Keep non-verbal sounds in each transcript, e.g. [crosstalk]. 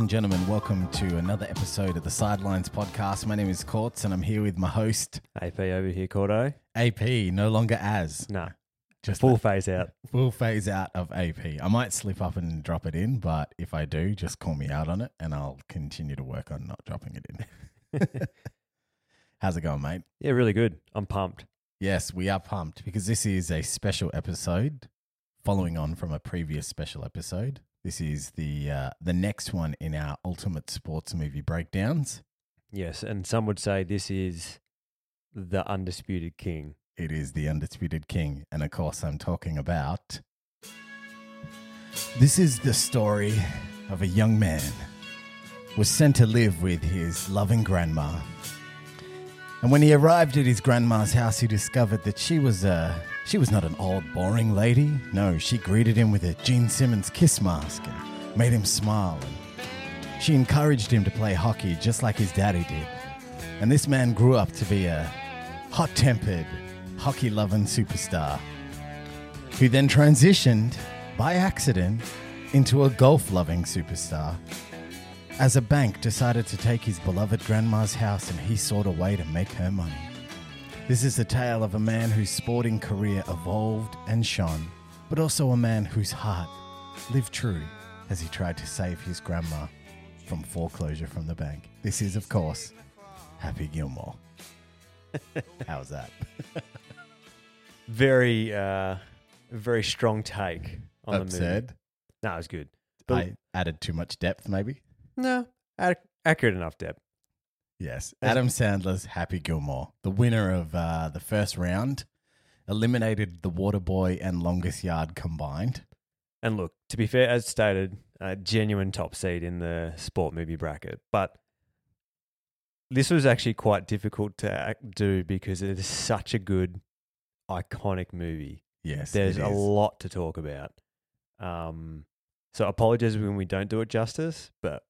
and gentlemen, welcome to another episode of the Sidelines podcast. My name is Courts and I'm here with my host, AP over here, Cordo. AP, no longer as. No, Just full phase out. full phase out of AP. I might slip up and drop it in, but if I do, just call me out on it and I'll continue to work on not dropping it in. [laughs] How's it going, mate? Yeah, really good. I'm pumped. Yes, we are pumped because this is a special episode following on from a previous special episode. This is the uh, the next one in our ultimate sports movie breakdowns. Yes, and some would say this is the undisputed king. It is the undisputed king, and of course, I'm talking about. This is the story of a young man was sent to live with his loving grandma. And when he arrived at his grandma's house, he discovered that she was uh, she was not an old, boring lady. No, she greeted him with a Gene Simmons kiss mask and made him smile. And she encouraged him to play hockey just like his daddy did. And this man grew up to be a hot tempered, hockey loving superstar who then transitioned by accident into a golf loving superstar. As a bank decided to take his beloved grandma's house and he sought a way to make her money. This is the tale of a man whose sporting career evolved and shone, but also a man whose heart lived true as he tried to save his grandma from foreclosure from the bank. This is, of course, Happy Gilmore. [laughs] How's that? Very, uh, very strong take on the movie. Absurd. No, it was good. But I added too much depth, maybe. no, ac- accurate enough depth. Yes. Adam Sandler's Happy Gilmore, the winner of uh, the first round, eliminated the Waterboy and Longest Yard combined. And look, to be fair, as stated, a genuine top seed in the sport movie bracket. But this was actually quite difficult to do because it is such a good, iconic movie. Yes. There's it a lot to talk about. Um, so apologies when we don't do it justice, but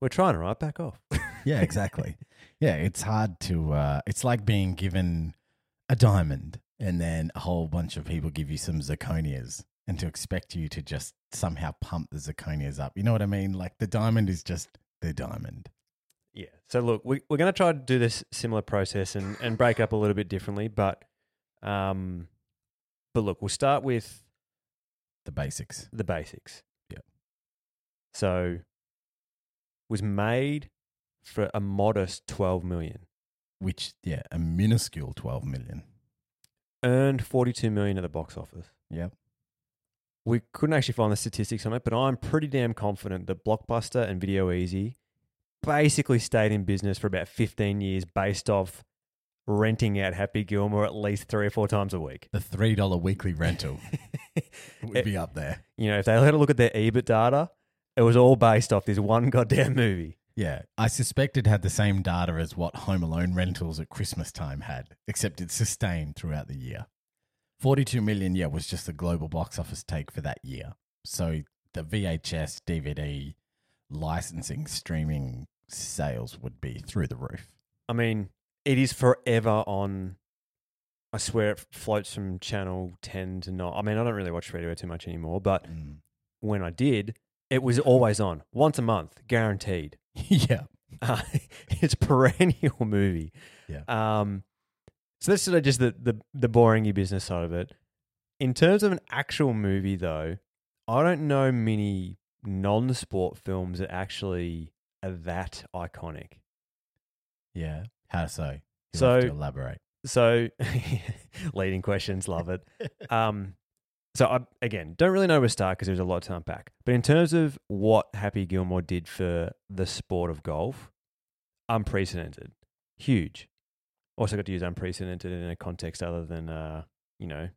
we're trying to right back off. Yeah, exactly. [laughs] yeah, it's hard to. Uh, it's like being given a diamond and then a whole bunch of people give you some zirconias and to expect you to just somehow pump the zirconias up. You know what I mean? Like the diamond is just the diamond. yeah. So look, we, we're going to try to do this similar process and, and break up a little bit differently, but um, but look, we'll start with The basics. the basics. Yeah. So was made for a modest 12 million. Which, yeah, a minuscule 12 million. Earned 42 million at the box office. Yep. We couldn't actually find the statistics on it, but I'm pretty damn confident that Blockbuster and Video Ezy basically stayed in business for about 15 years based off renting out Happy Gilmore at least three or four times a week. The $3 weekly rental [laughs] would be up there. you know, if they had a look at their EBIT data, it was all based off this one goddamn movie. Yeah, I suspect it had the same data as what Home Alone rentals at Christmas time had, except it sustained throughout the year. 42 million, yeah, was just the global box office take for that year. So the VHS, DVD, licensing, streaming sales would be through the roof. I mean, it is forever on. I swear it floats from channel 10 to 9. I mean, I don't really watch radio too much anymore, but Mm. when I did, it was always on once a month, guaranteed. [laughs] yeah. Uh, [laughs] it's perennial movie. Yeah. Um, so that's sort of just the, the the boringy business side of it. In terms of an actual movie, though, I don't know many non-sport films that actually are that iconic. Yeah. How so? You'll So- elaborate. So, [laughs] leading questions, love it. Um, so I again don't really know where to start because there's a lot to unpack. But in terms of what Happy Gilmore did for the sport of golf, unprecedented, huge. Also got to use unprecedented in a context other than uh, you know,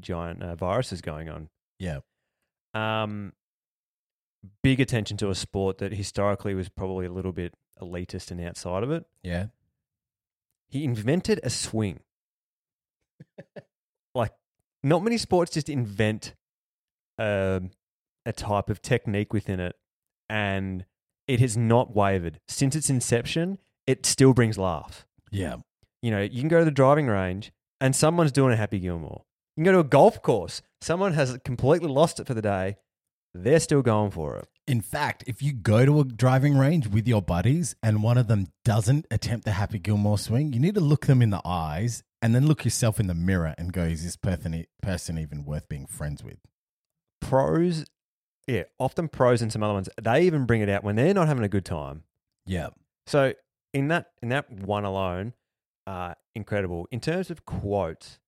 giant uh, viruses going on. Yeah. Um, big attention to a sport that historically was probably a little bit elitist and outside of it. Yeah. He invented a swing. [laughs] not many sports just invent um, a type of technique within it, and it has not wavered since its inception. It still brings laughs. Yeah. You know, you can go to the driving range, and someone's doing a Happy Gilmore. You can go to a golf course, someone has completely lost it for the day. They're still going for it. In fact, if you go to a driving range with your buddies and one of them doesn't attempt the Happy Gilmore swing, you need to look them in the eyes and then look yourself in the mirror and go, is this person, person even worth being friends with? Pros, yeah, often pros and some other ones, they even bring it out when they're not having a good time. Yeah. So in that in that one alone, uh, incredible. In terms of quotes,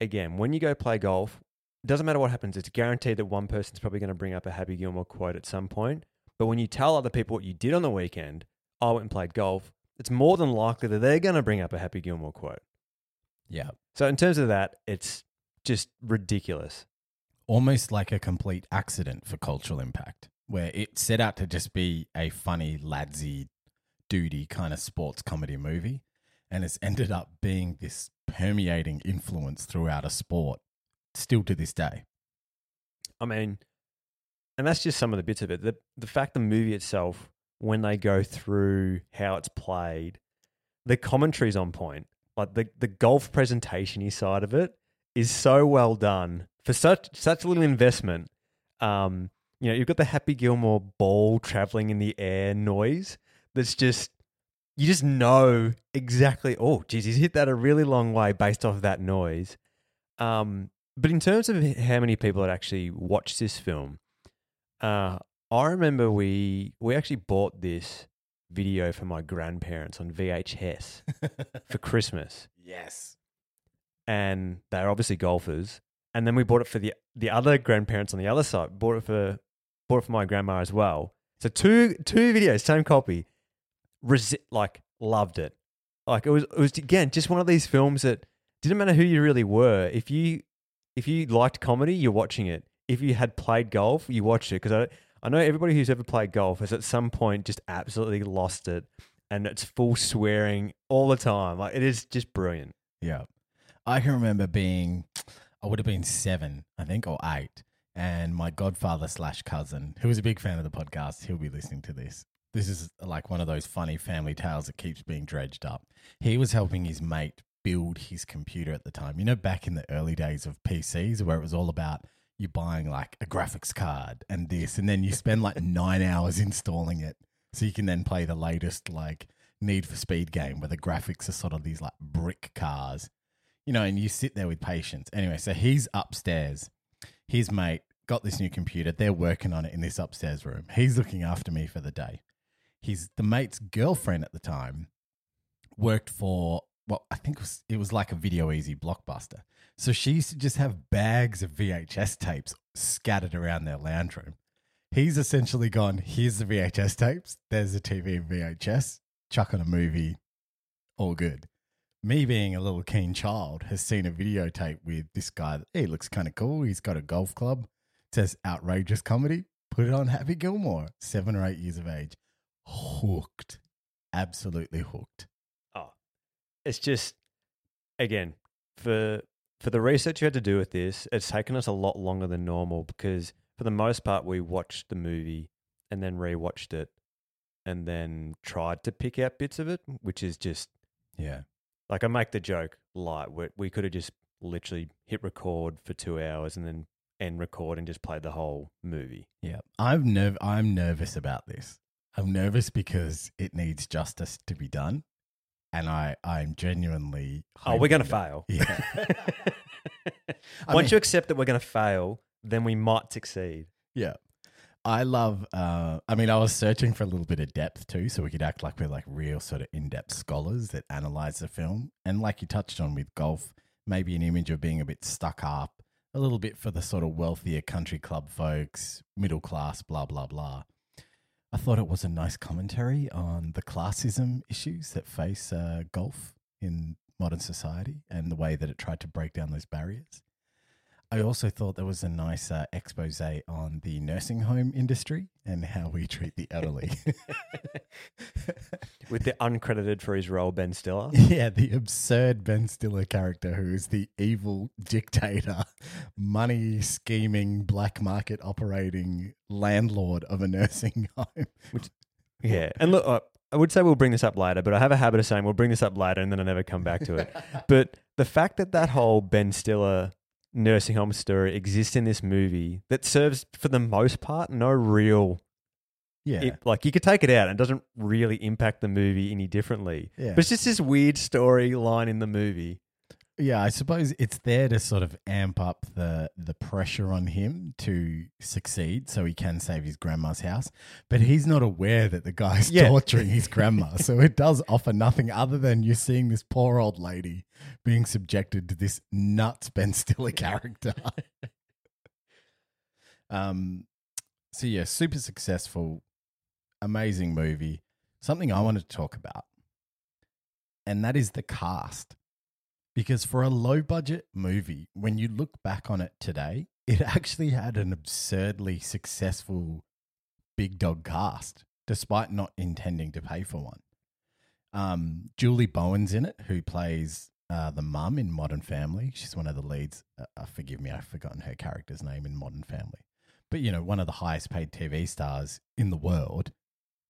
again, when you go play golf, doesn't matter what happens. It's guaranteed that one person's probably going to bring up a Happy Gilmore quote at some point. But when you tell other people what you did on the weekend, I went and played golf. It's more than likely that they're going to bring up a Happy Gilmore quote. Yeah. So in terms of that, it's just ridiculous. Almost like a complete accident for cultural impact, where it set out to just be a funny, ladsy, duty kind of sports comedy movie. And it's ended up being this permeating influence throughout a sport still to this day. I mean, and that's just some of the bits of it. The the fact the movie itself, when they go through how it's played, the commentary's on point. Like the the golf presentation side of it is so well done for such such a little investment. Um, you know, you've got the Happy Gilmore ball traveling in the air noise. That's just you just know exactly. Oh, geez, he's hit that a really long way based off that noise. Um, but in terms of how many people had actually watched this film, uh, I remember we we actually bought this video for my grandparents on VHS [laughs] for Christmas, Yes. and they're obviously golfers. And then we bought it for the the other grandparents on the other side. Bought it for bought it for my grandma as well. So two two videos, same copy. Resi- like loved it. Like it was it was again just one of these films that didn't matter who you really were. If you if you liked comedy, you're watching it. If you had played golf, you watched it because I I know everybody who's ever played golf has at some point just absolutely lost it, and it's full swearing all the time. Like it is just brilliant. Yeah. I can remember being, I would have been seven, I think, or eight. And my godfather slash cousin, who was a big fan of the podcast, he'll be listening to this. This is like one of those funny family tales that keeps being dredged up. He was helping his mate build his computer at the time. You know, back in the early days of PCs where it was all about you buying like a graphics card and this, and then you spend like [laughs] nine hours installing it so you can then play the latest like Need for Speed game where the graphics are sort of these like brick cars, you know, and you sit there with patience. Anyway, so he's upstairs. His mate got this new computer. They're working on it in this upstairs room. He's looking after me for the day. His the mate's girlfriend at the time worked for well, I think it was, it was like a Video Ezy blockbuster. So she used to just have bags of VHS tapes scattered around their lounge room. He's essentially gone, here's the VHS tapes, there's the TV and VHS, chuck on a movie, all good. Me being a little keen child has seen a videotape with this guy. He looks kind of cool. He's got a golf club. It says outrageous comedy. Put it on Happy Gilmore. Seven or eight years of age. Hooked. Absolutely hooked. It's just again for for the research you had to do with this. It's taken us a lot longer than normal because for the most part we watched the movie and then rewatched it and then tried to pick out bits of it, which is just Yeah. like I make the joke light. We, we could have just literally hit record for two hours and then end record and just played the whole movie. Yeah, I'm nerv- I'm nervous about this. I'm nervous because it needs justice to be done, and I I'm genuinely. Oh, we're going to hoping fail. [laughs] Yeah, [laughs] [laughs] Once mean- you accept that we're going to fail, then we might succeed. yeah. I love. Uh, I mean, I was searching for a little bit of depth too, so we could act like we're like real sort of in-depth scholars that analyze the film. And like you touched on with golf, maybe an image of being a bit stuck up, a little bit for the sort of wealthier country club folks, middle class, blah blah blah. I thought it was a nice commentary on the classism issues that face uh, golf in modern society and the way that it tried to break down those barriers. I also thought there was a nice uh, expose on the nursing home industry and how we treat the elderly. [laughs] [laughs] With the uncredited for his role, Ben Stiller. yeah, the absurd Ben Stiller character who is the evil dictator, money scheming, black market operating landlord of a nursing [laughs] home. Which, Yeah. And look, uh, I would say we'll bring this up later, but I have a habit of saying we'll bring this up later and then I never come back to it. but the fact that that whole Ben Stiller nursing home story exists in this movie that serves, for the most part, no real. Yeah. it- like you could take it out and it doesn't really impact the movie any differently. yeah. But it's just this weird storyline in the movie. Yeah, I suppose it's there to sort of amp up the the pressure on him to succeed so he can save his grandma's house. But he's not aware that the guy's [laughs] Yeah. torturing his grandma. so it does offer nothing other than you're seeing this poor old lady being subjected to this nuts Ben Stiller character. [laughs] um so yeah, super successful, amazing movie. Something I wanted to talk about. And that is the cast because for a low budget movie, when you look back on it today, it [laughs] actually had an absurdly successful big dog cast, despite not intending to pay for one. Um, Julie Bowen's in it, who plays uh, the mum in Modern Family. She's one of the leads. Uh, uh, forgive me, I've forgotten her character's name in Modern Family. But, you know, one of the highest paid TV stars in the world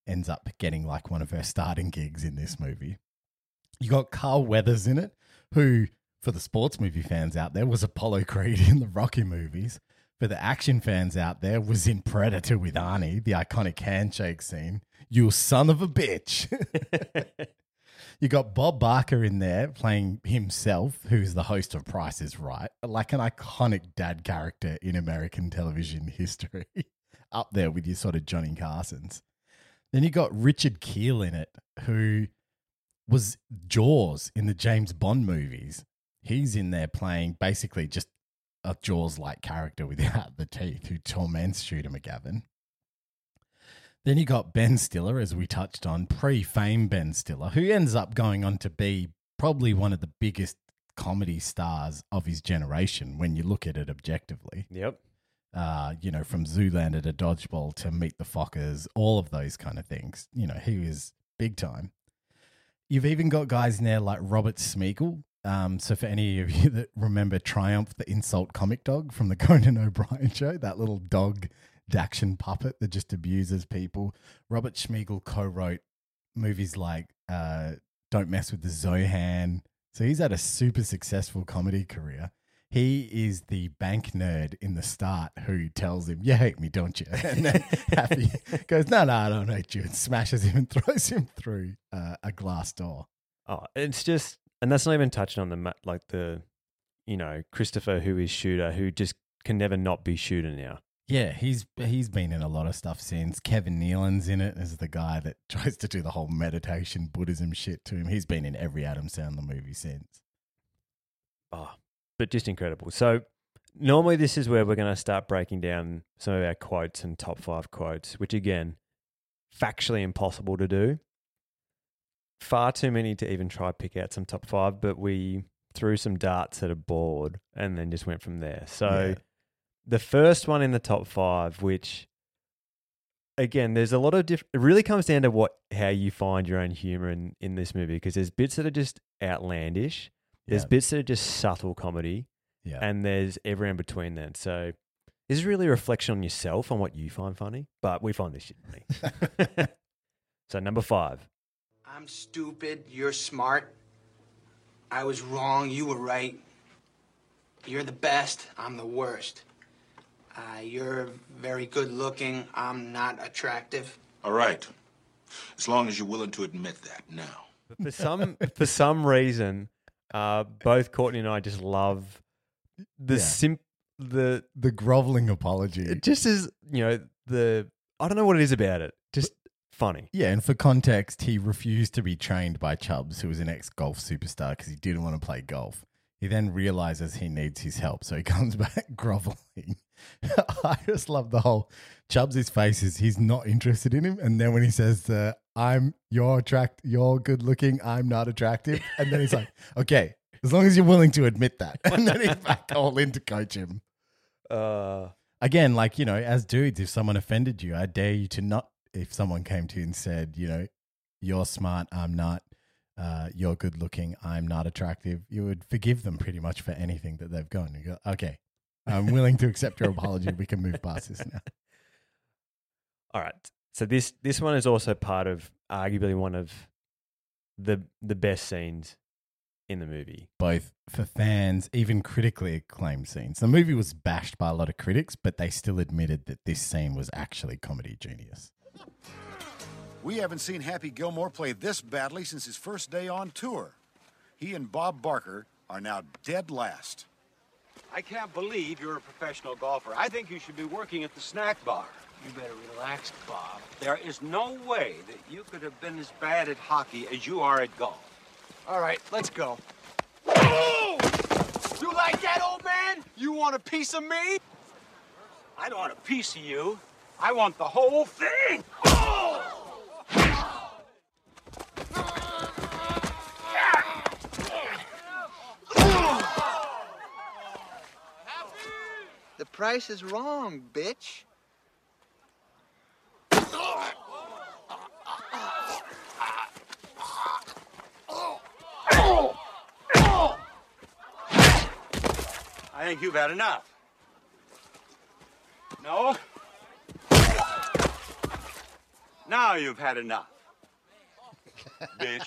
ends up getting like one of her starting gigs in this movie. You got Carl Weathers in it, who, for the sports movie fans out there, was Apollo Creed in the Rocky movies. For the action fans out there, was in Predator with Arnie, the iconic handshake scene. You son of a bitch. [laughs] you got Bob Barker in there playing himself, who's the host of Price is Right, like an iconic dad character in American television history, [laughs] up there with your sort of Johnny Carsons. Then you got Richard Kiel in it, who was Jaws in the James Bond movies. He's in there playing basically just a Jaws like character without the teeth who torments Shooter McGavin. Then you got Ben Stiller, as we touched on, pre fame Ben Stiller, who ends up going on to be probably one of the biggest comedy stars of his generation when you look at it objectively Yep. uh, you know, from Zoolander to Dodgeball to Meet the Fockers, all of those kind of things. You know, he was big time. You've even got guys in there like Robert Smigel. Um, so for any of you [laughs] that remember Triumph, the insult comic dog from the [laughs] Conan O'Brien show, that little dog Daction puppet that just abuses people, Robert Smigel co-wrote movies like uh, Don't Mess with the Zohan. So he's had a super successful comedy career he is the bank nerd in the start who tells him, "You hate me, don't you?" [laughs] And then Happy goes, "No, no, I don't hate you," and smashes him and [laughs] throws him through uh, a glass door. Oh, it's just, and that's not even touching on the like the, you know, Christopher who is shooter who just can never not be shooter now. Yeah, he's he's been in a lot of stuff since. Kevin Nealon's in it as the guy that [laughs] tries to do the whole meditation Buddhism shit to him. He's been in every Adam Sandler movie since. Oh, but just incredible. So normally this is where we're going to start breaking down some of our quotes and top five quotes, which again, factually impossible to do. Far too many to even try pick out some top five, but we threw some darts at a board and then just went from there. So Yeah. the first one in the top five, which again, there's a lot of different. It really comes down to what how you find your own humor in in this movie because there's bits that are just outlandish, there's Yeah. bits that are just subtle comedy, Yeah. and there's everywhere in between. Then, so this is really a reflection on yourself on what you find funny, but we find this shit funny. [laughs] so number five, I'm stupid, you're smart. I was wrong, you were right. You're the best, I'm the worst. Uh, you're very good looking, I'm not attractive. All right. As long as you're willing to admit that now. But for some for some reason, uh, both Courtney and I just love the Yeah. sim the the groveling apology. it just is you know the I don't know what it is about it, just funny. Yeah, and for context, he refused to be trained by Chubbs, who was an ex golf superstar, because he didn't want to play golf. He then realizes he needs his help, so he [laughs] comes back groveling. [laughs] I just love the whole Chubbs' face is he's not interested in him, and then when he says, uh, "I'm you're attract, you're good looking, I'm not attractive," and then he's like, [laughs] "Okay, as long as you're willing to admit that," [laughs] and then he's back all in to coach him Uh, again, like, you know, as dudes, if someone offended you, I dare you to not, if someone came to you and said, you know, you're smart, I'm not, uh, you're good looking, I'm not attractive, you would forgive them pretty much for anything that they've gone. You go, okay, I'm willing to accept your apology. We can move past this now. [laughs] all right. So this this one is also part of arguably one of the the best scenes in the movie. both for fans, even critically acclaimed scenes. The movie was bashed by a lot of critics, but they still admitted that this scene was actually comedy genius. We haven't seen Happy Gilmore play this badly since his first day on tour. He and Bob Barker are now dead last. I can't believe you're a professional golfer. I think you should be working at the snack bar. You better relax, Bob. There is no way that you could have been as bad at hockey as you are at golf. All right, let's go. Oh! You like that, old man? You want a piece of me? I don't want a piece of you. I want the whole thing. The price is wrong, bitch. I think you've had enough. No? Now you've had enough. [laughs] Bitch.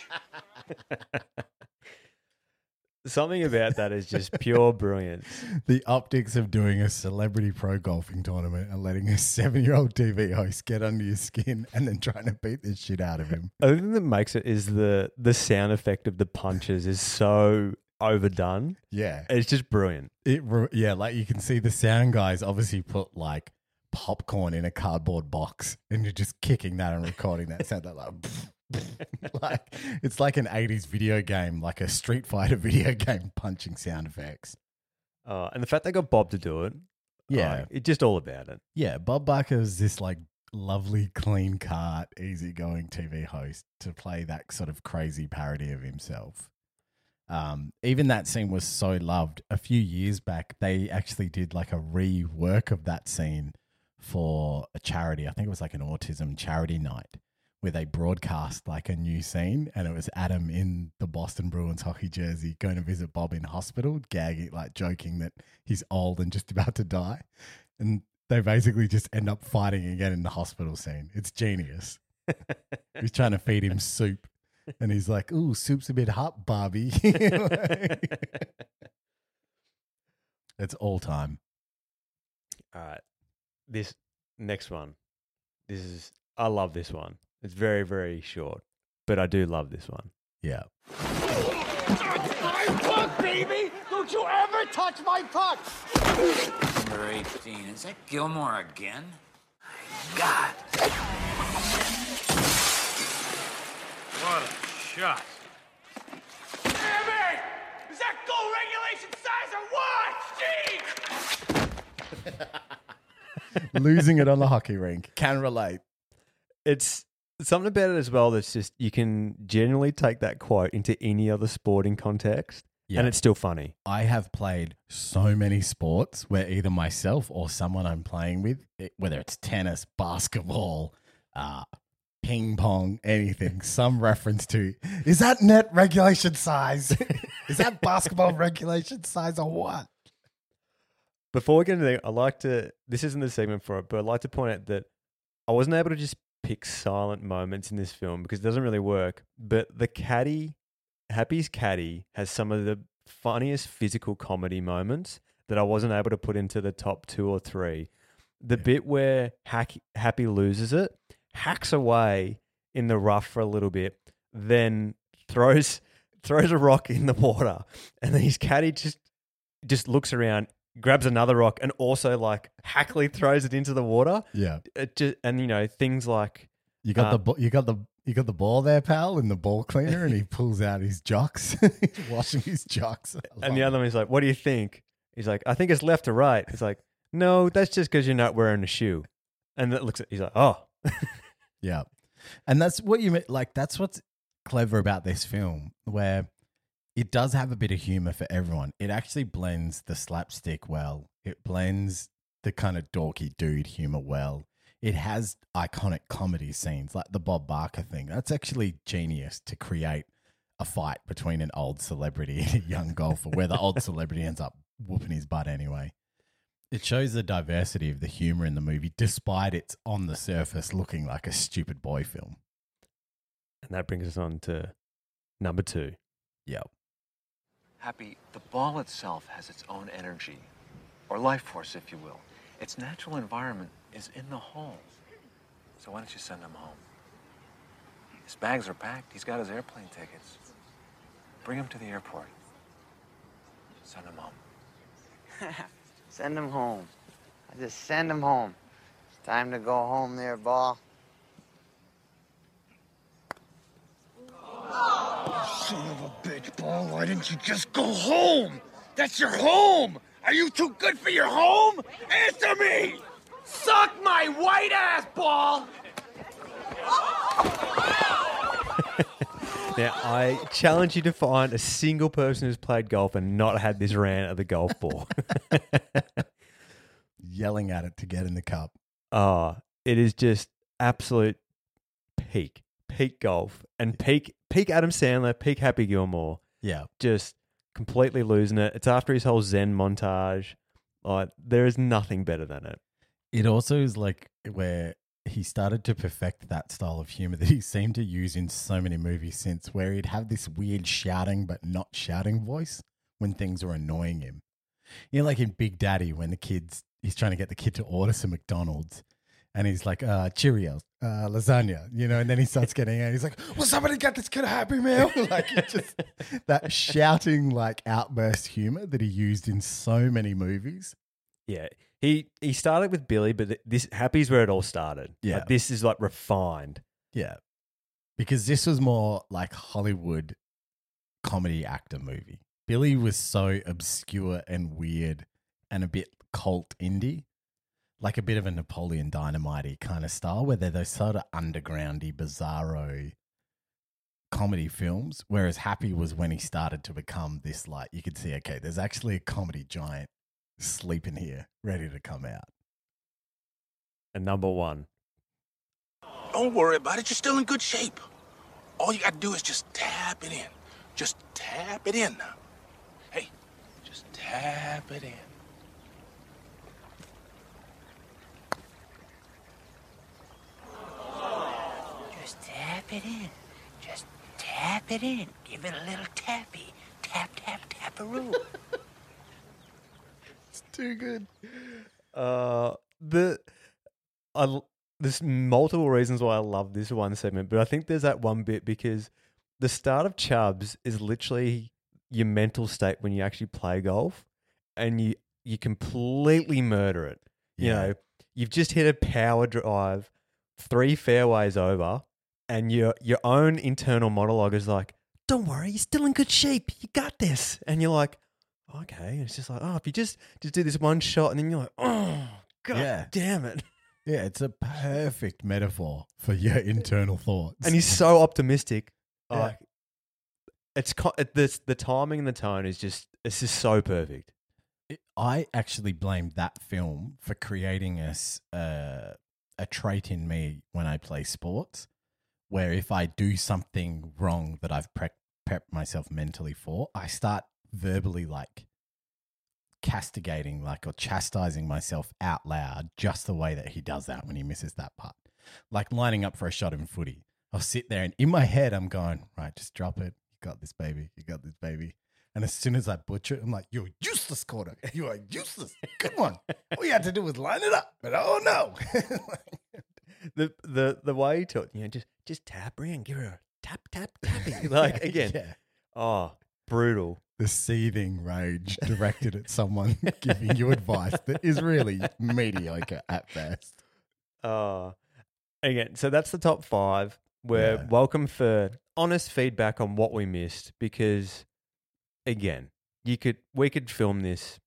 Something about that is just pure brilliance. [laughs] The optics of doing a celebrity pro golfing tournament and letting a seven year old TV host get under your skin and then trying to beat the shit out of him. The other thing that makes it is the the sound effect of the punches is so overdone. Yeah. It's just brilliant. It re- yeah, like you can see the sound guys obviously put like popcorn in a cardboard box and you're just kicking that and recording that sound that like [laughs] like it's like an 80s video game, like a Street Fighter [laughs] video game punching sound effects. Uh, and the fact they got Bob to do it, Yeah. like, it's just all about it. Yeah, Bob Barker is this like lovely, clean cut, easygoing TV host to play that sort of crazy parody of himself. Um, even that scene was so loved. A few years back, they actually did like a rework of that scene for a charity. I think it was like an autism charity night where they broadcast like a new scene and it was Adam in the Boston Bruins hockey jersey going to visit Bob in hospital, gagging, like joking that he's old and just about to die. And they basically just end up fighting again in the hospital scene. It's genius. [laughs] he's trying to feed him soup. And he's like, Ooh, soup's a bit hot, Bobby. [laughs] it's all time. All right. This next one. This is I love this one. It's very, very short. But I do love this one. Yeah. That's My puck, baby! Don't you ever touch my puck! Number 18. Is that Gilmore again? God. What a shot. Damn it! Is that goal regulation size or what? Gee! [laughs] Losing it on the hockey rink. Can relate. It's something about it as well that's just you can generally take that quote into any other sporting context Yeah. and it's still funny. I have played so many sports where either myself or someone I'm playing with, whether it's tennis, basketball, uh, ping pong, anything, some reference to is that net regulation size? [laughs] is that basketball regulation size or what? Before we get into that, I like to this isn't the segment for it, but I'd like to point out that I wasn't able to just pick silent moments in this film because it doesn't really work. But the caddy, Happy's caddy, has some of the funniest physical comedy moments that I wasn't able to put into the top two or three. The bit where Hack, Happy loses it, hacks away in the rough for a little bit, then throws [laughs] throws a rock in the water, and then his caddy just just looks around, grabs another rock, and also like hackily throws it into the water. Yeah. It just, and you know things like You got Uh, the you got the you got the ball there, pal, in the ball cleaner, and he [laughs] pulls out his jocks, [laughs] He's washing his jocks. And the other one is like, "What do you think?" He's like, "I think it's left to right." He's like, "No, that's just because you're not wearing a shoe." And it looks at he's like, "Oh, Yeah. And that's what you. Like, that's what's clever about this film, where it does have a bit of humor for everyone. It actually blends the slapstick well, it blends the kind of dorky dude humor well. It has iconic comedy scenes like the Bob Barker thing. That's actually genius to create a fight between an old celebrity and a young golfer, where the old [laughs] celebrity ends up whooping his butt anyway. It shows the diversity of the humor in the movie, despite its on the surface looking like a stupid boy film. and that brings us on to number two. Yep. Happy, the ball itself has its own energy, or life force, if you will. Its natural environment is in the hole. So why don't you send him home? His bags are packed. He's got his airplane tickets. Bring him to the airport. Send him home. [laughs] Send him home. I just send him home. It's time to go home there, ball. Son of a bitch, Ball. Why didn't you just go home? That's your home! Are you too good for your home? Answer me! Suck my white ass ball! [laughs] Now, I challenge you to find a single person who's played golf and not had this rant at the golf ball. [laughs] Yelling at it to get in the cup. oh, it is just absolute peak, peak golf, and peak, peak Adam Sandler, peak Happy Gilmore. Yeah. Just completely losing it. It's after his whole Zen montage. Like, there is nothing better than it. It also is like where he started to perfect that style of humor that he seemed to use in so many movies since, where he'd have this weird shouting but not shouting voice when things were annoying him. You know, like in Big Daddy, when the kids, he's trying to get the kid to order some McDonald's and he's like, uh, Cheerios, uh, lasagna, you know, and then he starts getting out. He's like, Will somebody get this kid a Happy Meal? [laughs] like, just that shouting, like, outburst humor that he used in so many movies. Yeah. He he started with Billy, but th- this Happy's where it all started. Yeah. Like, this is like refined. Yeah. Because this was more like Hollywood comedy actor movie. Billy was so obscure and weird and a bit cult indie, like a bit of a Napoleon Dynamite kind of style, where they're those sort of undergroundy, bizarro comedy films. Whereas Happy was when he started to become this, like, you could see, okay, there's actually a comedy giant sleeping here, ready to come out. And number one. Don't worry about it. You're still in good shape. All you got to do is just tap it in. Just tap it in now. Hey, just tap it in. Just tap it in. Just tap it in. Give it a little tappy. Tap, tap, taparoo. It's [laughs] too good. Uh, the I there's multiple reasons why I love this one segment, but I think there's that one bit because the start of Chubbs is literally your mental state when you actually play golf, and you you completely murder it. You Yeah. know, you've just hit a power drive, three fairways over, and your your own internal monologue is like, "Don't worry, you're still in good shape. You got this." And you're like, "Okay." And it's just like, "Oh, if you just just do this one shot, and then you're like, oh, god Yeah. damn it." [laughs] Yeah, it's a perfect metaphor for your internal thoughts. And he's so optimistic. Yeah. Like, it's co- it, this the timing and the tone is just it's just so perfect. I actually blame that film for creating a, s- uh, a trait in me when I play sports, where if I do something wrong that I've pre- prepped myself mentally for, I start verbally like castigating, like or chastising myself out loud, just the way that he does that when he misses that putt, like lining up for a shot in footy. I'll sit there and in my head I'm going, right, just drop it. You got this, baby. You got this, baby. And as soon as I butcher it, I'm like, you're useless, Corder. You are useless. Come on. All you had to do was line it up. But oh no. [laughs] The the the way he talked, you know, just just tap her in, give her a tap tap tappy. like [laughs] again, Yeah. oh brutal. The seething rage directed at someone [laughs] giving you advice that is really mediocre at best. Uh, again, so that's the top five. We're Yeah. welcome for honest feedback on what we missed because, again, you could we could film this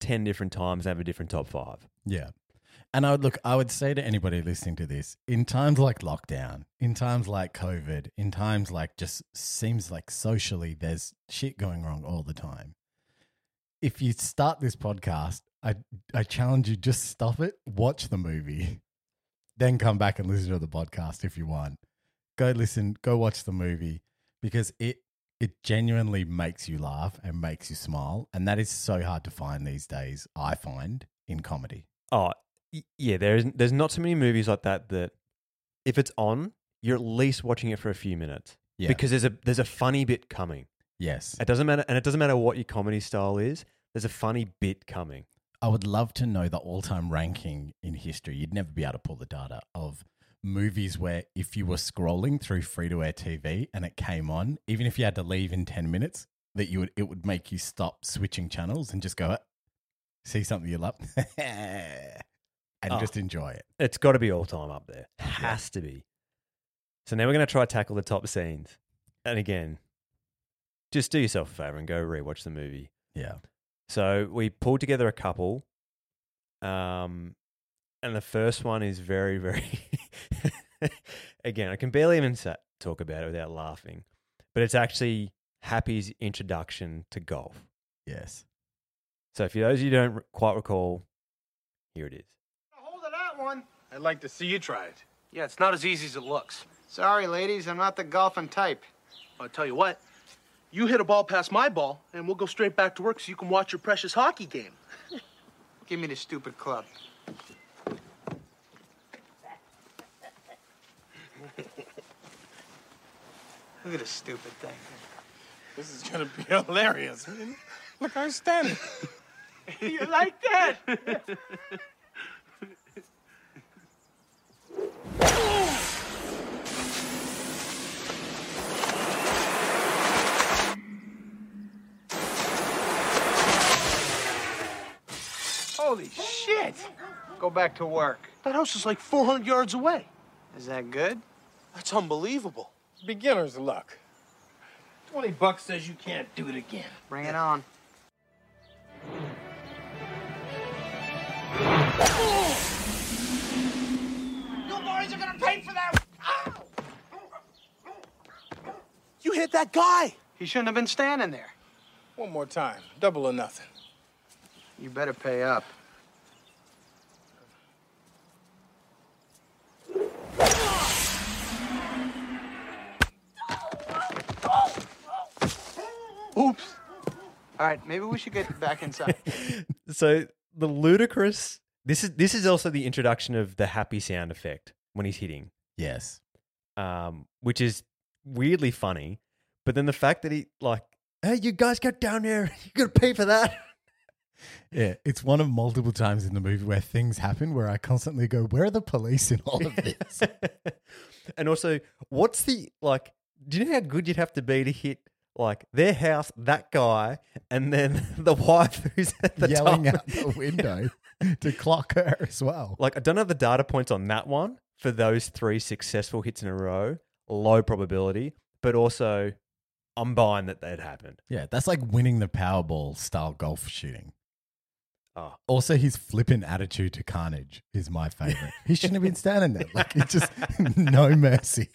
ten different times and have a different top five. Yeah. And I would look, I would say to anybody listening to this, in times like lockdown, in times like COVID, in times like just seems like socially there's shit going wrong all the time. If you start this podcast, I I challenge you just stop it, watch the movie, [laughs] then come back and listen to the podcast if you want. Go listen, go watch the movie because it it genuinely makes you laugh and makes you smile, and that is so hard to find these days. I find in comedy. Oh, yeah. There's there's not too many movies like that that if it's on, you're at least watching it for a few minutes Yeah. because there's a there's a funny bit coming. Yes. It doesn't matter, and it doesn't matter what your comedy style is. There's a funny bit coming. I would love to know the all time ranking in history. You'd never be able to pull the data of movies where if you were scrolling through free to air TV and it came on, even if you had to leave in 10 minutes, that you would it would make you stop switching channels and just go, ah, see something you love [laughs] and Oh. just enjoy it. It's got to be all time up there. Has to be. So now we're going to try tackle the top scenes. And again, just do yourself a favor and go rewatch the movie. Yeah. So we pulled together a couple. Um, and the first one is very, very. [laughs] again, I can barely even sa- talk about it without laughing, but it's actually Happy's introduction to golf. Yes. So, for those of you who don't quite recall, here it is. Hold of that one. I'd like to see you try it. Yeah, it's not as easy as it looks. Sorry, ladies, I'm not the golfing type. I'll tell you what. You hit a ball past my ball, and we'll go straight back to work so you can watch your precious hockey game. [laughs] Give me the stupid club. [laughs] Look at this stupid thing. This is gonna be [laughs] hilarious. man. Look, I'm standing. you like that? Holy shit! Go back to work. That house is like 400 yards away. Is that good? That's unbelievable. Beginner's luck. 20 bucks says you can't do it again. Bring it on. You boys are gonna pay for that. You hit that guy. He shouldn't have been standing there. One more time. Double or nothing. You better pay up. Oops. All right, maybe we should get back inside. [laughs] So the ludicrous. This is this is also the introduction of the happy sound effect when he's hitting, Yes. um, which is weirdly funny. But then the fact that he like, hey, you guys get down there, [laughs] you gotta pay for that. Yeah. It's one of multiple times in the movie where things happen where I constantly go, Where are the police in all of this? [laughs] and also, what's the like? Do you know how good you'd have to be to hit like their house, that guy, and then [laughs] the wife who's at the Yelling top? out the window [laughs] to clock her as well. Like, I don't have the data points on that one for those three successful hits in a row. Low probability, but also I'm buying that that happened. Yeah, that's like winning the Powerball style golf shooting. Oh, Also, his flippant attitude to Carnage is my favorite. he shouldn't have been standing there. Like, it's just [laughs] [laughs] no mercy.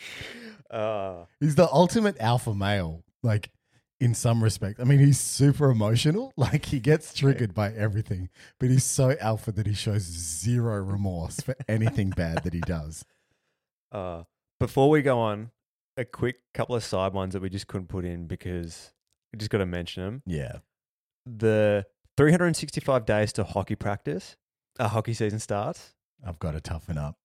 uh, He's the ultimate alpha male, like, in some respect. I mean, he's super emotional. [laughs] Like, he gets triggered by everything, but he's so alpha that he shows zero remorse for anything bad that he does. uh, before we go on, a quick couple of side ones that we just couldn't put in because we just got to mention them. Yeah. The 365 days to hockey practice, uh, hockey season starts, I've got to toughen up.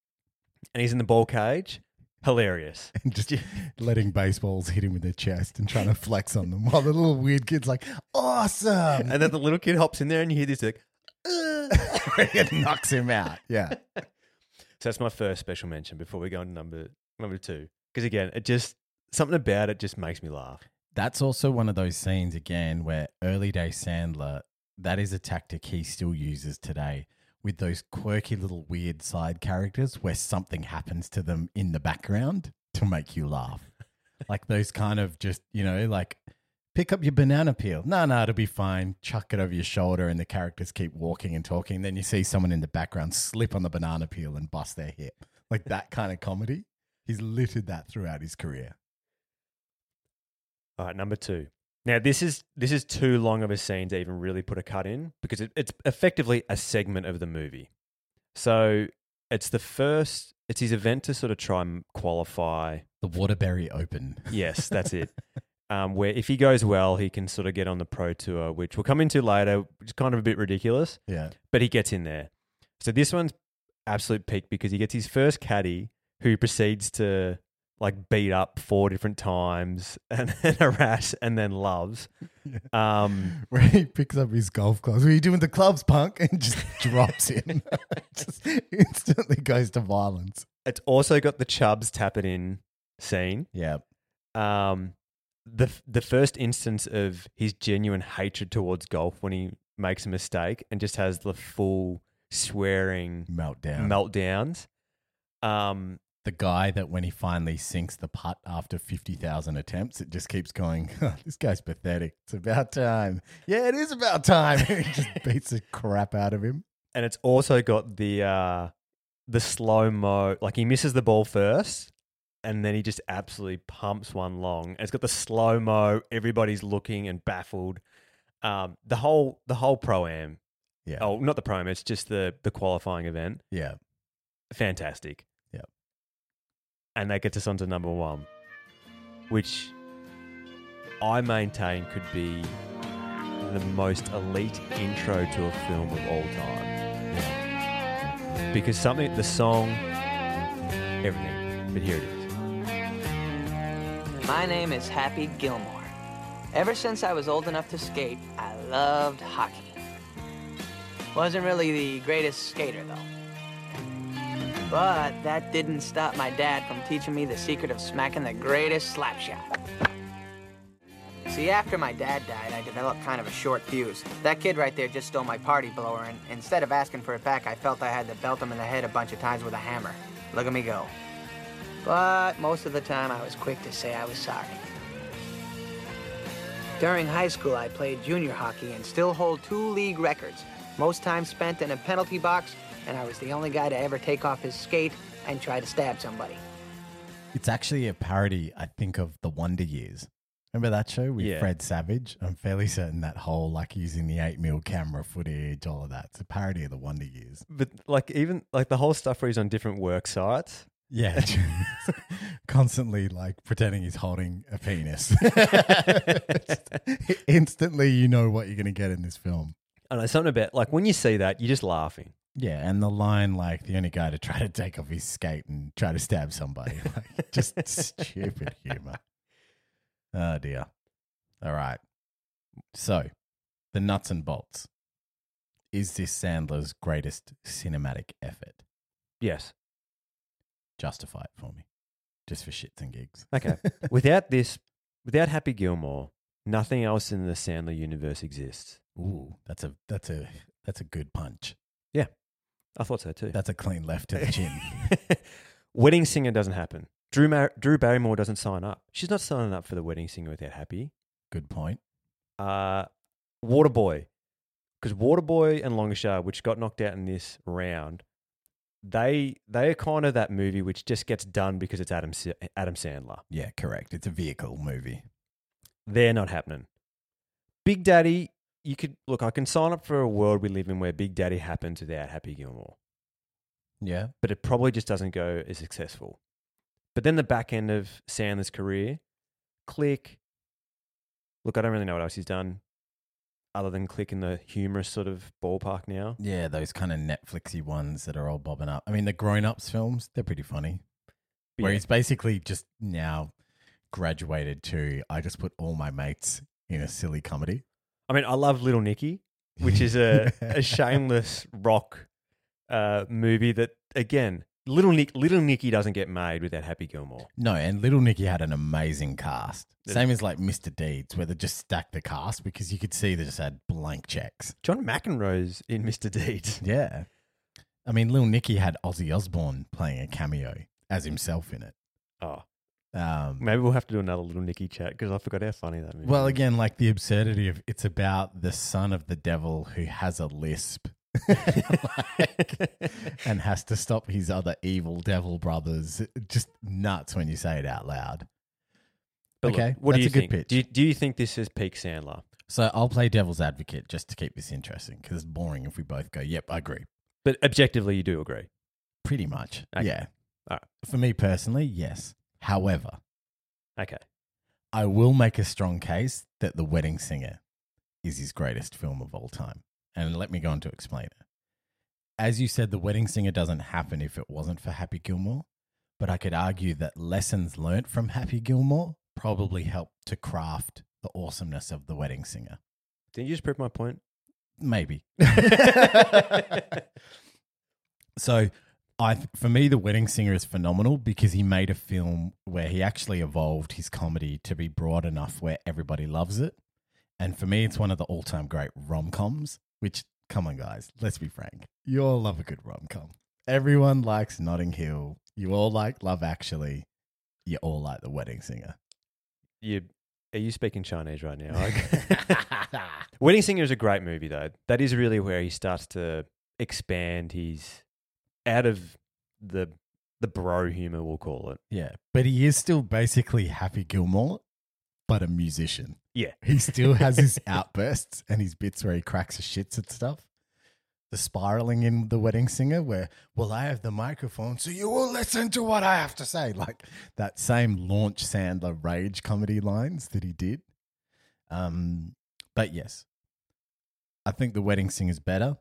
and he's in the ball cage. Hilarious. [laughs] And just letting baseballs hit him in the chest and trying to flex on them while the little weird kid's like, awesome. and then the little kid hops in there, and you hear this like. [laughs] it knocks him out. Yeah. So that's my first special mention before we go on to number number two. Because again, it just something about it just makes me laugh. That's also one of those scenes again where early day Sandler, that is a tactic he still uses today with those quirky little weird side characters where something happens to them in the background to make you laugh. [laughs] like those kind of just, you know, like pick up your banana peel. No, no, it'll be fine. Chuck it over your shoulder and the characters keep walking and talking. Then you see someone in the background slip on the banana peel and bust their hip. Like that kind of comedy. He's littered that throughout his career. All right, number two. Now this is this is too long of a scene to even really put a cut in because it, it's effectively a segment of the movie. So it's the first. It's his event to sort of try and qualify. The Waterbury Open. [laughs] Yes, that's it. Um, where if he goes well, he can sort of get on the pro tour, which we'll come into later, which is kind of a bit ridiculous. Yeah. but he gets in there. So this one's absolute peak because he gets his first caddy who proceeds to like beat up four different times [laughs] and then harass and then loves. [laughs] Um, Where he picks up his golf clubs. What are you doing with the clubs, punk? [laughs] And just drops him. just instantly goes to violence. it's also got the Chubbs tap it in scene. Yeah. Um, the the first instance of his genuine hatred towards golf when he makes a mistake and just has the full swearing Meltdown. meltdowns. Um, the guy that when he finally sinks the putt after 50,000 attempts, it just keeps going, [laughs] "Oh, this guy's pathetic. It's about time. Yeah, it is about time. [laughs] he just beats the crap out of him. and it's also got the uh the slow mo like he misses the ball first and then he just absolutely pumps one long and it's got the slow mo everybody's looking and baffled um the whole the whole pro am Yeah. oh not the pro am it's just the the qualifying event Yeah. fantastic. And that gets us onto number one which i maintain could be the most elite intro to a film of all time because something the song everything but here it is My name is Happy Gilmore. Ever since I was old enough to skate, I loved hockey. Wasn't really the greatest skater, though. But that didn't stop my dad from teaching me the secret of smacking the greatest slap shot. See, after my dad died, I developed kind of a short fuse. That kid right there just stole my party blower, and instead of asking for it back, I felt I had to belt him in the head a bunch of times with a hammer. Look at me go. But most of the time, I was quick to say I was sorry. During high school, I played junior hockey and still hold two league records. Most time spent in a penalty box, and I was the only guy to ever take off his skate and try to stab somebody. It's actually a parody, I think, of The Wonder Years. Remember that show with Yeah. Fred Savage? I'm fairly certain that whole, like, using the 8 mil camera footage, all of that. It's a parody of The Wonder Years. but like even like the whole stuff where he's on different work sites Yeah. [laughs] [laughs] Constantly, like, pretending he's holding a penis. [laughs] Instantly, you know what you're going to get in this film. I know something about like when you see that you're just laughing Yeah, and the line like the only guy to try to take off his skate and try to stab somebody, [laughs] like, just stupid humor. Oh dear. All right. So, the nuts and bolts. Is this Sandler's greatest cinematic effort? yes Justify it for me, just for shits and gigs. okay [laughs] without this without happy gilmore nothing else in the sandler universe exists Ooh, that's a that's a that's a good punch. I thought so too That's a clean left to the [laughs] chin. wedding singer doesn't happen drew, Mar- drew barrymore doesn't sign up she's not signing up for the wedding singer without happy good point. uh, Waterboy, because Waterboy and Longshot, which got knocked out in this round, they they are kind of that movie which just gets done because it's Adam Adam Sandler. Yeah, correct. It's a vehicle movie. They're not happening. Big Daddy, you could look. I can sign up for a world we live in where Big Daddy happens without Happy Gilmore, Yeah. but it probably just doesn't go as successful. But then the back end of Sandler's career, Click. Look, I don't really know what else he's done, other than Click in the humorous sort of ballpark now. Yeah, those kind of Netflixy ones that are all bobbing up. I mean, the grown ups films, they're pretty funny. But Where yeah. he's basically just now graduated to I just put all my mates in a silly comedy. I mean, I love Little Nicky, which is a, a [laughs] shameless rock uh, movie that, again, Little Nick, Little Nicky doesn't get made without Happy Gilmore. No, and Little Nicky had an amazing cast. Same as like Mr. Deeds, where they just stacked the cast because you could see they just had blank checks. John McEnroe's in Mr. Deeds. [laughs] Yeah. I mean, Little Nicky had Ozzy Osbourne playing a cameo as himself in it. Oh, Um, maybe we'll have to do another Little Nicky chat because I forgot how funny that movie. Well, is. again, like the absurdity of it's about the son of the devil who has a lisp [laughs] Like, and has to stop his other evil devil brothers. Just nuts when you say it out loud. But look, okay, what do you a good think? pitch. Do you, do you think this is peak Sandler? So I'll play devil's advocate just to keep this interesting because it's boring if we both go, yep, I agree. But objectively, you do agree. Pretty much. Okay. Yeah. Right. For me personally, yes. However, Okay. I will make a strong case that The Wedding Singer is his greatest film of all time. And let me go on to explain it. As you said, The Wedding Singer doesn't happen if it wasn't for Happy Gilmore. but I could argue that lessons learnt from Happy Gilmore probably helped to craft the awesomeness of The Wedding Singer. Didn't you just prove my point? Maybe. [laughs] [laughs] so, I for me, The Wedding Singer is phenomenal because he made a film where he actually evolved his comedy to be broad enough where everybody loves it. And for me, it's one of the all-time great rom-coms. Which, come on, guys, let's be frank, you all love a good rom-com. Everyone likes Notting Hill. You all like Love Actually. You all like The Wedding Singer. You are you speaking Chinese right now? [laughs] Wedding Singer is a great movie though. That is really where he starts to expand his out of the the bro humor, we'll call it. Yeah, but he is still basically Happy Gilmore, but a musician. Yeah. He still has his [laughs] outbursts and his bits where he cracks his shits and stuff. The spiraling in The Wedding Singer, where, well, I have the microphone, so you will listen to what I have to say. Like that same launch Sandler rage comedy lines that he did. Um, but yes, I think The Wedding Singer is better.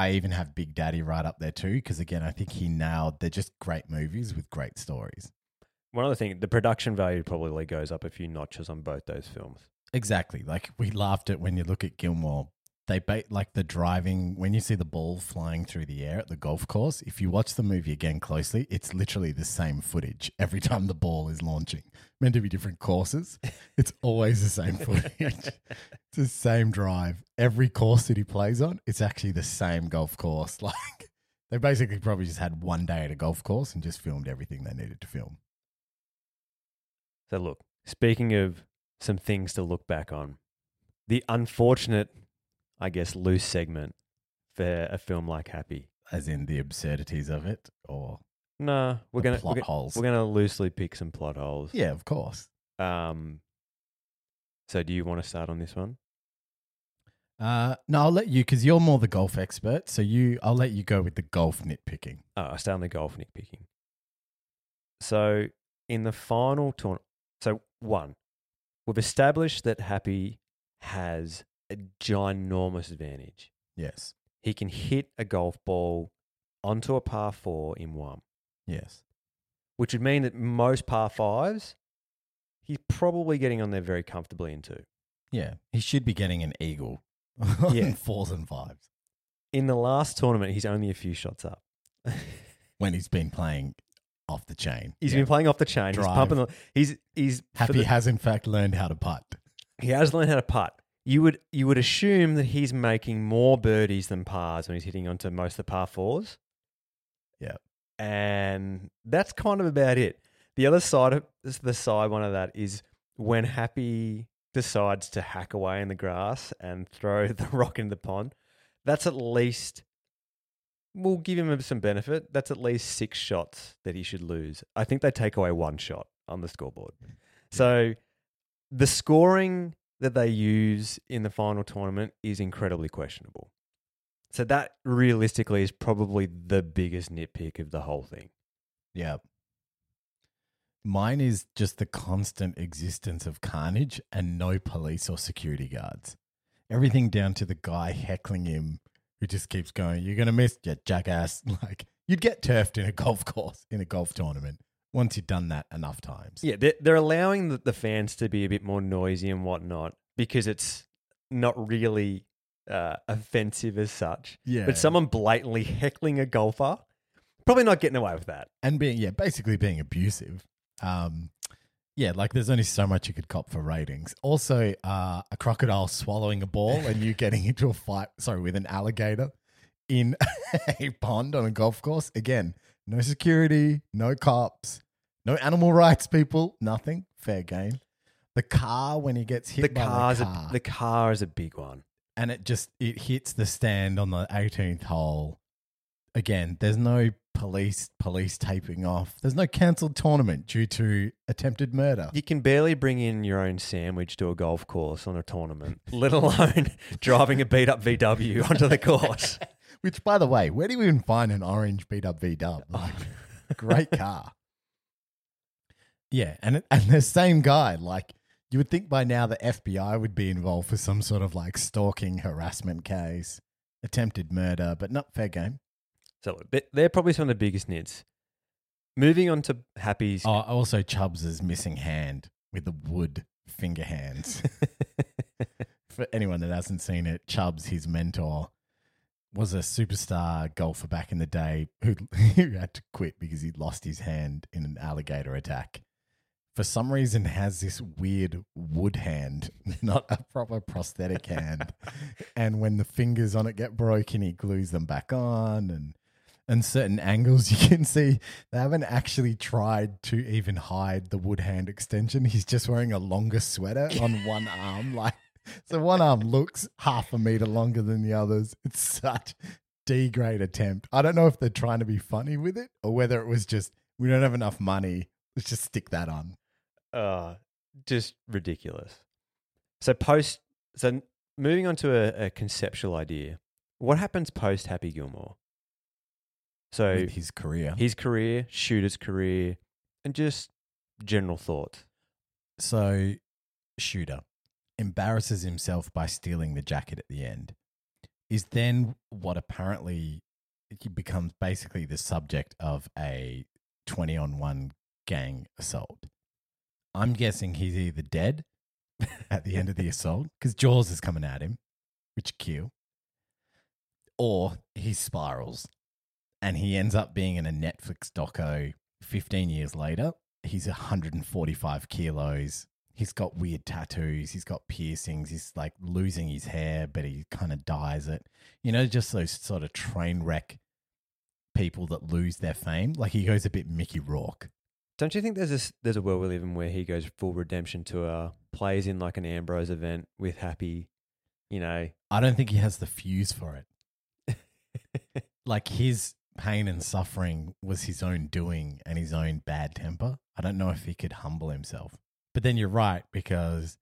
I even have Big Daddy right up there too, because again, I think he nailed. They're just great movies with great stories. One other thing, the production value probably goes up a few notches on both those films. Exactly. Like we laughed at when you look at Gilmore. They ba- like the driving when you see the ball flying through the air at the golf course. If you watch the movie again closely, it's literally the same footage every time the ball is launching. Meant to be different courses. [laughs] It's always the same footage. it's the same drive. Every course that he plays on, it's actually the same golf course. [laughs] Like they basically probably just had one day at a golf course and just filmed everything they needed to film. So look, speaking of some things to look back on, the unfortunate, I guess, loose segment for a film like Happy. As in the absurdities of it, or No, we're gonna plot we're, holes. We're gonna loosely pick some plot holes. yeah, of course. Um. So, do you want to start on this one? Uh, no, I'll let you because you're more the golf expert. So you, I'll let you go with the golf nitpicking. Oh, I start on the golf nitpicking. So, in the final tournament, so one, we've established that Happy has a ginormous advantage. Yes, He can hit a golf ball onto a par four in one, yes, which would mean that most par fives, he's probably getting on there very comfortably in two. yeah. He should be getting an eagle. [laughs] Yeah. in fours and fives In the last tournament, he's only a few shots up. [laughs] when he's been playing off the chain. He's Yeah. been playing off the chain. Drive. He's pumping. The, he's he's Happy the- has in fact learned how to putt. He has learned how to putt. You would you would assume that he's making more birdies than pars when he's hitting onto most of the par fours. Yeah. And that's kind of about it. The other side of the side one of that is when Happy decides to hack away in the grass and throw [laughs] the rock in the pond. That's at least we'll give him some benefit. That's at least six shots that he should lose. I think they take away one shot on the scoreboard. [laughs] So the scoring that they use in the final tournament is incredibly questionable. So that realistically is probably the biggest nitpick of the whole thing. Yeah. Mine is just the constant existence of carnage and no police or security guards. Everything down to the guy heckling him who just keeps going, You're to miss, you jackass. [laughs] Like, you'd get turfed in a golf course, in a golf tournament, once you've done that enough times. Yeah, they're, they're allowing the, the fans to be a bit more noisy and whatnot because it's not really uh, offensive as such. Yeah. But someone blatantly heckling a golfer, probably not getting away with that. and being yeah basically being abusive um yeah like there's only so much you could cop for ratings also uh a crocodile swallowing a ball and you getting into a fight sorry with an alligator in [laughs] a pond on a golf course again no security no cops no animal rights people nothing. Fair game. The car when he gets hit The by car's the a, the car is a big one. and it just it hits the stand on the 18th hole. Again there's no police police taping off. There's no cancelled tournament due to attempted murder. You can barely bring in your own sandwich to a golf course on a tournament, [laughs] let alone [laughs] driving a beat up VW onto the course. [laughs] which by the way where do you even find an orange beat up v dub [laughs] like great car yeah and it, and the same guy like you would think by now the fbi would be involved for some sort of like stalking harassment case attempted murder but not fair game So they- they're probably some of the biggest nits. moving on to Happy's. Oh, also Chubbs' missing hand with the wood finger hands. [laughs] For anyone that hasn't seen it, Chubbs, his mentor, was a superstar golfer back in the day who, [laughs] who had to quit because he lost his hand in an alligator attack. For some reason, has this weird wood hand, [laughs] not a proper prosthetic hand. [laughs] and when the fingers on it get broken, he glues them back on. And and certain angles you can see they haven't actually tried to even hide the wood hand extension. He's just wearing a longer sweater on one arm, like so one arm looks half a meter longer than the others. It's such D grade attempt. I don't know if they're trying to be funny with it or whether it was just we don't have enough money. Let's just stick that on. Uh, just ridiculous. So post. So moving on to a, a conceptual idea. What happens post Happy Gilmore? So With his career. his career, shooter's career, and just general thoughts. So, Shooter embarrasses himself by stealing the jacket at the end. Is then what apparently he becomes basically the subject of a 20 on 1 gang assault. I'm guessing he's either dead [laughs] at the end of the assault because Jaws is coming at him, which kill, or he spirals and he ends up being in a Netflix doco 15 years later. He's 145 kilos. He's got weird tattoos. He's got piercings. He's like losing his hair, but he kind of dyes it. You know, just those sort of train wreck people that lose their fame. Like he goes a bit Mickey Rourke. Don't you think there's this there's a world we live in where he goes full redemption tour, plays in like an Ambrose event with Happy, you know? I don't think he has the fuse for it. [laughs] like his pain and suffering was his own doing and his own bad temper. I don't know if he could humble himself. But then you're right because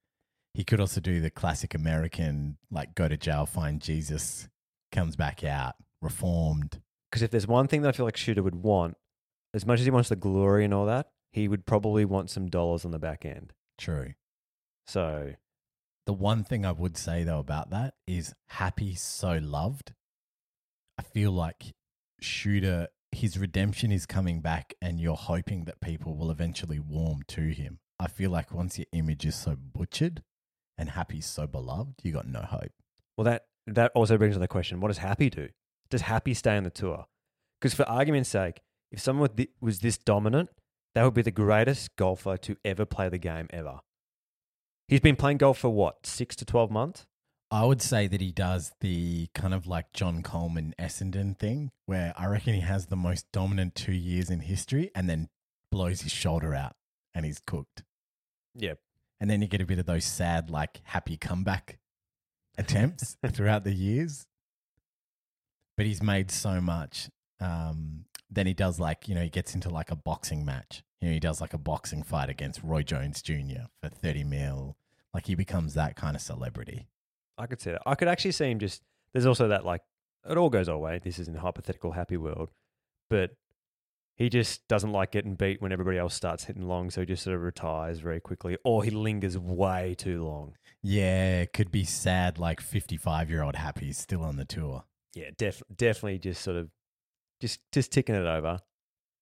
he could also do the classic American like go to jail, find Jesus, comes back out, reformed. Because if there's one thing that I feel like Shooter would want, as much as he wants the glory and all that, he would probably want some dollars on the back end. True. So The one thing I would say though about that is Happy so loved. I feel like Shooter his redemption is coming back and you're hoping that people will eventually warm to him. I feel like once your image is so butchered and Happy's so beloved, you got no hope. Well, that that also brings to the question: What does Happy do? Does Happy stay on the tour? Because for argument's sake, if someone was this dominant, that would be the greatest golfer to ever play the game ever. He's been playing golf for what six to twelve months. I would say that he does the kind of like John Coleman Essendon thing, where I reckon he has the most dominant two years in history and then blows his shoulder out and he's cooked. Yeah, And then you get a bit of those sad, like happy comeback [laughs] attempts throughout the years. But he's made so much. Um, then he does like, you know, he gets into like a boxing match. You know, he does like a boxing fight against Roy Jones Jr. for 30 mil. Like he becomes that kind of celebrity. I could see that. I could actually see him just. There's also that like it all goes our way. This is in a hypothetical happy world, but he just doesn't like getting beat when everybody else starts hitting long, so he just sort of retires very quickly, or he lingers way too long. Yeah, it could be sad, like 55 year old happy still on the tour. Yeah, def- definitely just sort of just just ticking it over.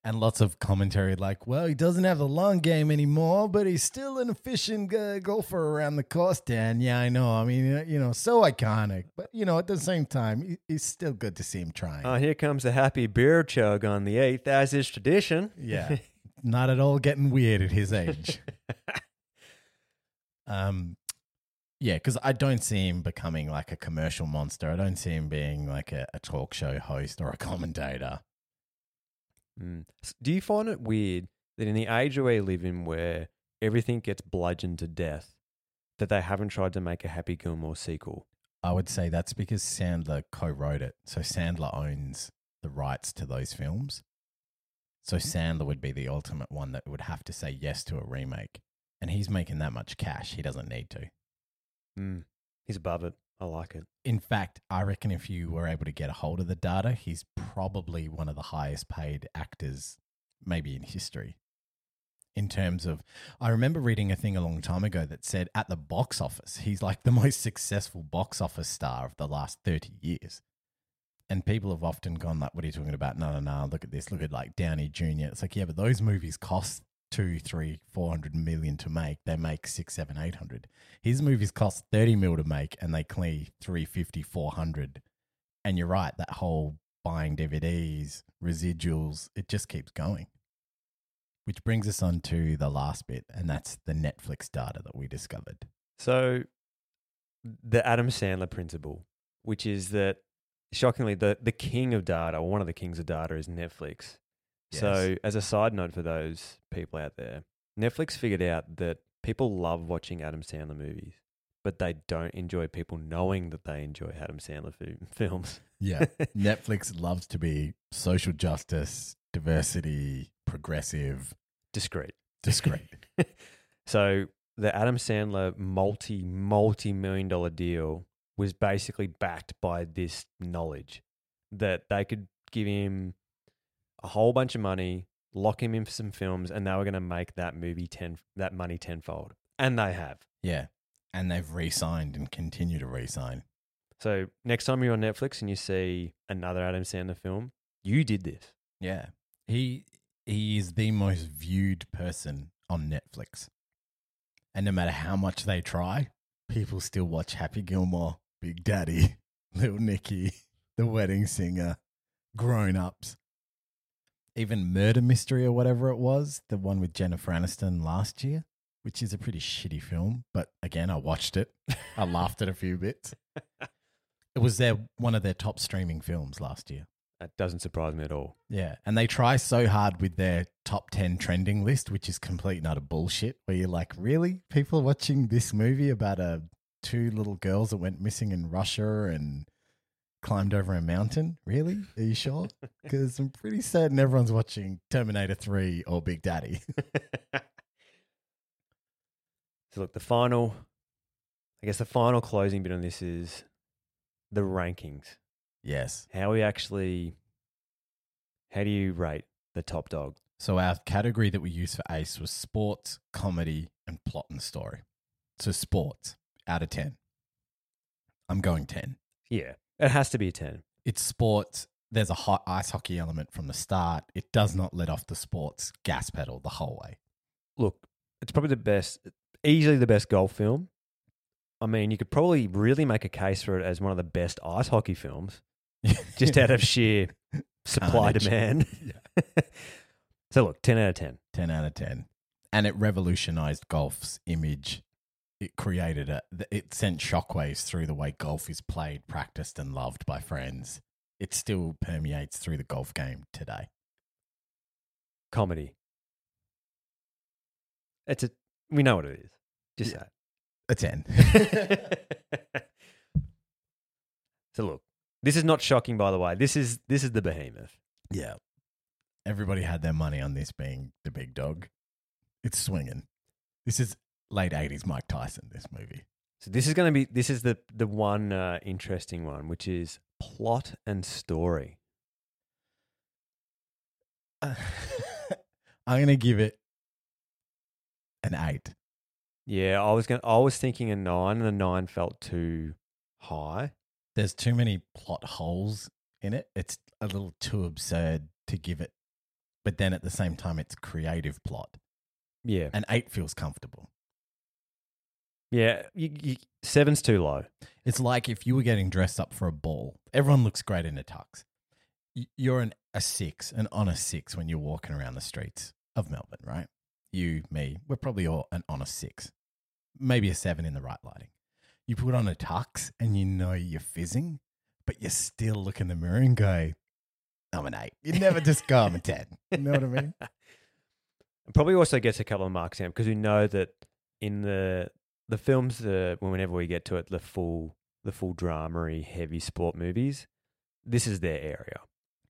And lots of commentary like, well, he doesn't have the long game anymore, but he's still an efficient uh, golfer around the course, Dan. Yeah, I know. I mean, uh, you know, so iconic. But, you know, at the same time, it's still good to see him trying. Oh, here comes the happy beer chug on the eighth, as is tradition. yeah. [laughs] Not at all getting weird at his age. [laughs] um, yeah, because I don't see him becoming like a commercial monster. I don't see him being like a, a talk show host or a commentator. Mm. Do you find it weird that in the age we live in, where everything gets bludgeoned to death, that they haven't tried to make a Happy Gilmore sequel? I would say that's because Sandler co-wrote it. So Sandler owns the rights to those films. So Sandler would be the ultimate one that would have to say yes to a remake. And he's making that much cash. He doesn't need to. Mm. He's above it. I like it. In fact, I reckon if you were able to get a hold of the data, he's probably one of the highest paid actors, maybe in history. In terms of, I remember reading a thing a long time ago that said at the box office, he's like the [laughs] most successful box office star of the last 30 years. And people have often gone like, "What are you talking about?" No, no, no. Look at this. Look at like Downey Jr. It's like, yeah, but those movies cost two, three, four hundred million to make. They make six, seven, eight hundred. His movies cost thirty mil to make, and they clean 350, 400. And you're right. That whole buying DVDs, residuals, it just keeps going. Which brings us on to the last bit, and that's the Netflix data that we discovered. So, the Adam Sandler principle, which is that shockingly, the, the king of data, or one of the kings of data, is Netflix. So, as a side note for those people out there, Netflix figured out that people love watching Adam Sandler movies, but they don't enjoy people knowing that they enjoy Adam Sandler fi- [laughs] films. Yeah. Netflix loves to be social justice, diversity, progressive, Discreet. discreet. [laughs] So the Adam Sandler multi multi million dollar deal was basically backed by this knowledge that they could give him a whole bunch of money, lock him in for some films, and they were going to make that movie ten that money tenfold, and they have. yeah. And they've re signed and continue to re sign. So next time you're on Netflix and you see another Adam Sandler film, you did this. Yeah. He he is the most viewed person on Netflix. And no matter how much they try, people still watch Happy Gilmore, Big Daddy, [laughs] Little Nicky, The Wedding Singer, Grown Ups. Even Murder Mystery or whatever it was, the one with Jennifer Aniston last year, which is a pretty shitty film, but again, I watched it. I [laughs] laughed at a few bits. It was their one of their top streaming films last year. That doesn't surprise me at all. Yeah, and they try so hard with their top 10 trending list, which is complete and utter bullshit, where you're like, really? People watching this movie about a two little girls that went missing in Russia and climbed over a mountain? Really? Are you sure? [laughs] Because I'm pretty certain everyone's watching Terminator 3 or Big Daddy. [laughs] So look, the final, I guess the final closing bit on this is the rankings. yes. How we actually, how do you rate the top dog? So our category that we used for Ace was sports, comedy, and plot and story. So sports out of 10. I'm going 10. Yeah, it has to be a 10. it's sports. There's a hot ice hockey element from the start. It does not let off the sports gas pedal the whole way. Look, it's probably the best, easily the best golf film. I mean, you could probably really make a case for it as one of the best ice hockey films, [laughs] just out of sheer supply Carnage. demand. [laughs] so look, 10 out of 10. 10 out of 10. And it revolutionized golf's image. It created a, it sent shockwaves through the way golf is played, practiced, and loved by friends. It still permeates through the golf game today. Comedy. It's a, we know what it is. Just Yeah. say. A 10. [laughs] So look, this is not shocking, by the way. This is this is the behemoth. yeah. Everybody had their money on this being the big dog. It's swinging. This is late 80s Mike Tyson, this movie. So this is going to be this is the the one uh, interesting one, which is plot and story. [laughs] I'm going to give it an eight. Yeah, I was going. I was thinking a nine, and a nine felt too high. There's too many plot holes in it. It's a little too absurd to give it, but then at the same time, it's creative plot. Yeah, And eight feels comfortable. Yeah. You, you, seven's too low. It's like if you were getting dressed up for a ball. Everyone looks great in a tux. You're an, a six, an honest six when you're walking around the streets of Melbourne, right? You, me, we're probably all an honest six, maybe a seven in the right lighting. You put on a tux and you know you're fizzing, but you still look in the mirror and go, I'm an eight. You never just go, I'm a 10. [laughs] You know what I mean? Probably also gets a couple of marks down because we know that in the the films, the whenever we get to it, the full the full dramery, heavy sport movies, this is their area.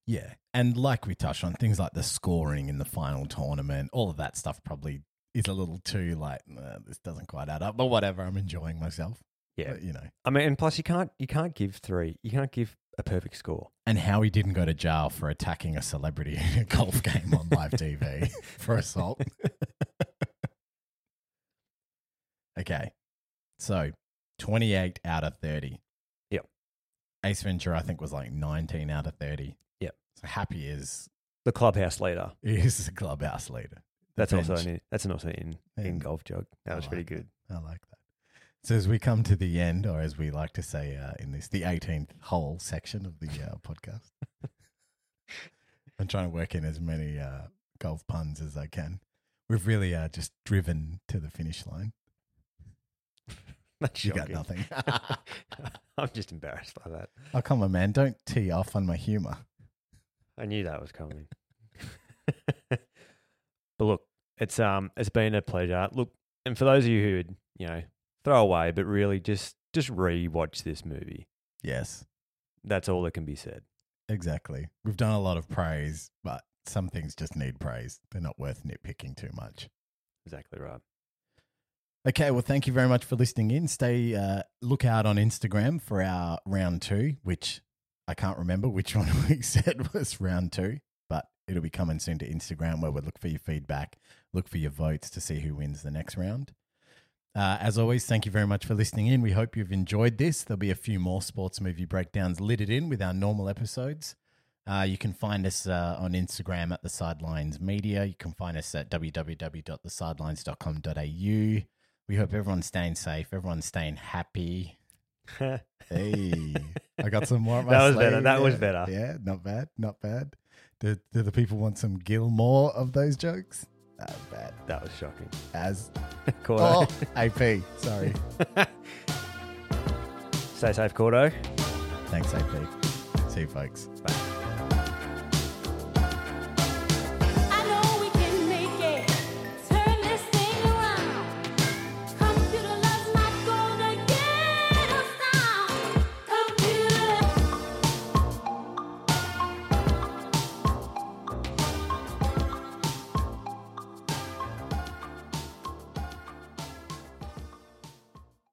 Yeah. And like we touched on, things like the scoring in the final tournament, all of that stuff probably is a little too like, "Nah, this doesn't quite add up, but whatever. I'm enjoying myself. Yeah, But, you know. I mean, and plus you can't you can't give three, you can't give a perfect score. And how he didn't go to jail for attacking a celebrity in [laughs] a golf game on live TV [laughs] for assault. [laughs] okay. So 28 out of 30. Yep. Ace Ventura, I think, was like 19 out of 30. Yep. So Happy is The clubhouse leader. [laughs] is the clubhouse leader. The That's also bench. in, that's an also in in And golf joke. That I was pretty like good. I like that. So as we come to the end, or as we like to say uh, in this, the 18th hole section of the uh, podcast, [laughs] I'm trying to work in as many uh, golf puns as I can. We've really uh, just driven to the finish line. [laughs] That's You got nothing. [laughs] [laughs] I'm just embarrassed by that. Oh, come on, man. Don't tee off on my humor. I knew that was coming. but look, it's um it's been a pleasure. Look, and for those of you who would, you know, throw away, but really just just re-watch this movie. Yes, That's all that can be said. exactly. We've done a lot of praise, but some things just need praise. They're not worth nitpicking too much. Exactly right. Okay, well, thank you very much for listening in. Stay uh, look out on Instagram for our round two, which I can't remember which [laughs] one we said was round two, but it'll be coming soon to Instagram where we'll look for your feedback, look for your votes to see who wins the next round. Uh, as always, thank you very much for listening in. We hope you've enjoyed this. There'll be a few more sports movie breakdowns littered in with our normal episodes. Uh, you can find us uh, on Instagram at the Sidelines Media. You can find us at www.thesidelines.com.au. We hope everyone's staying safe, everyone's staying happy. [laughs] Hey, I got some more. [laughs] That was better, sleeve. that was Yeah, better. Yeah, not bad, not bad. Do, do the people want some Gilmore of those jokes? That was bad. That was shocking. As [laughs] Cordo. oh, AP, sorry. Stay safe, Cordo. Thanks, AP. See you, folks. Bye.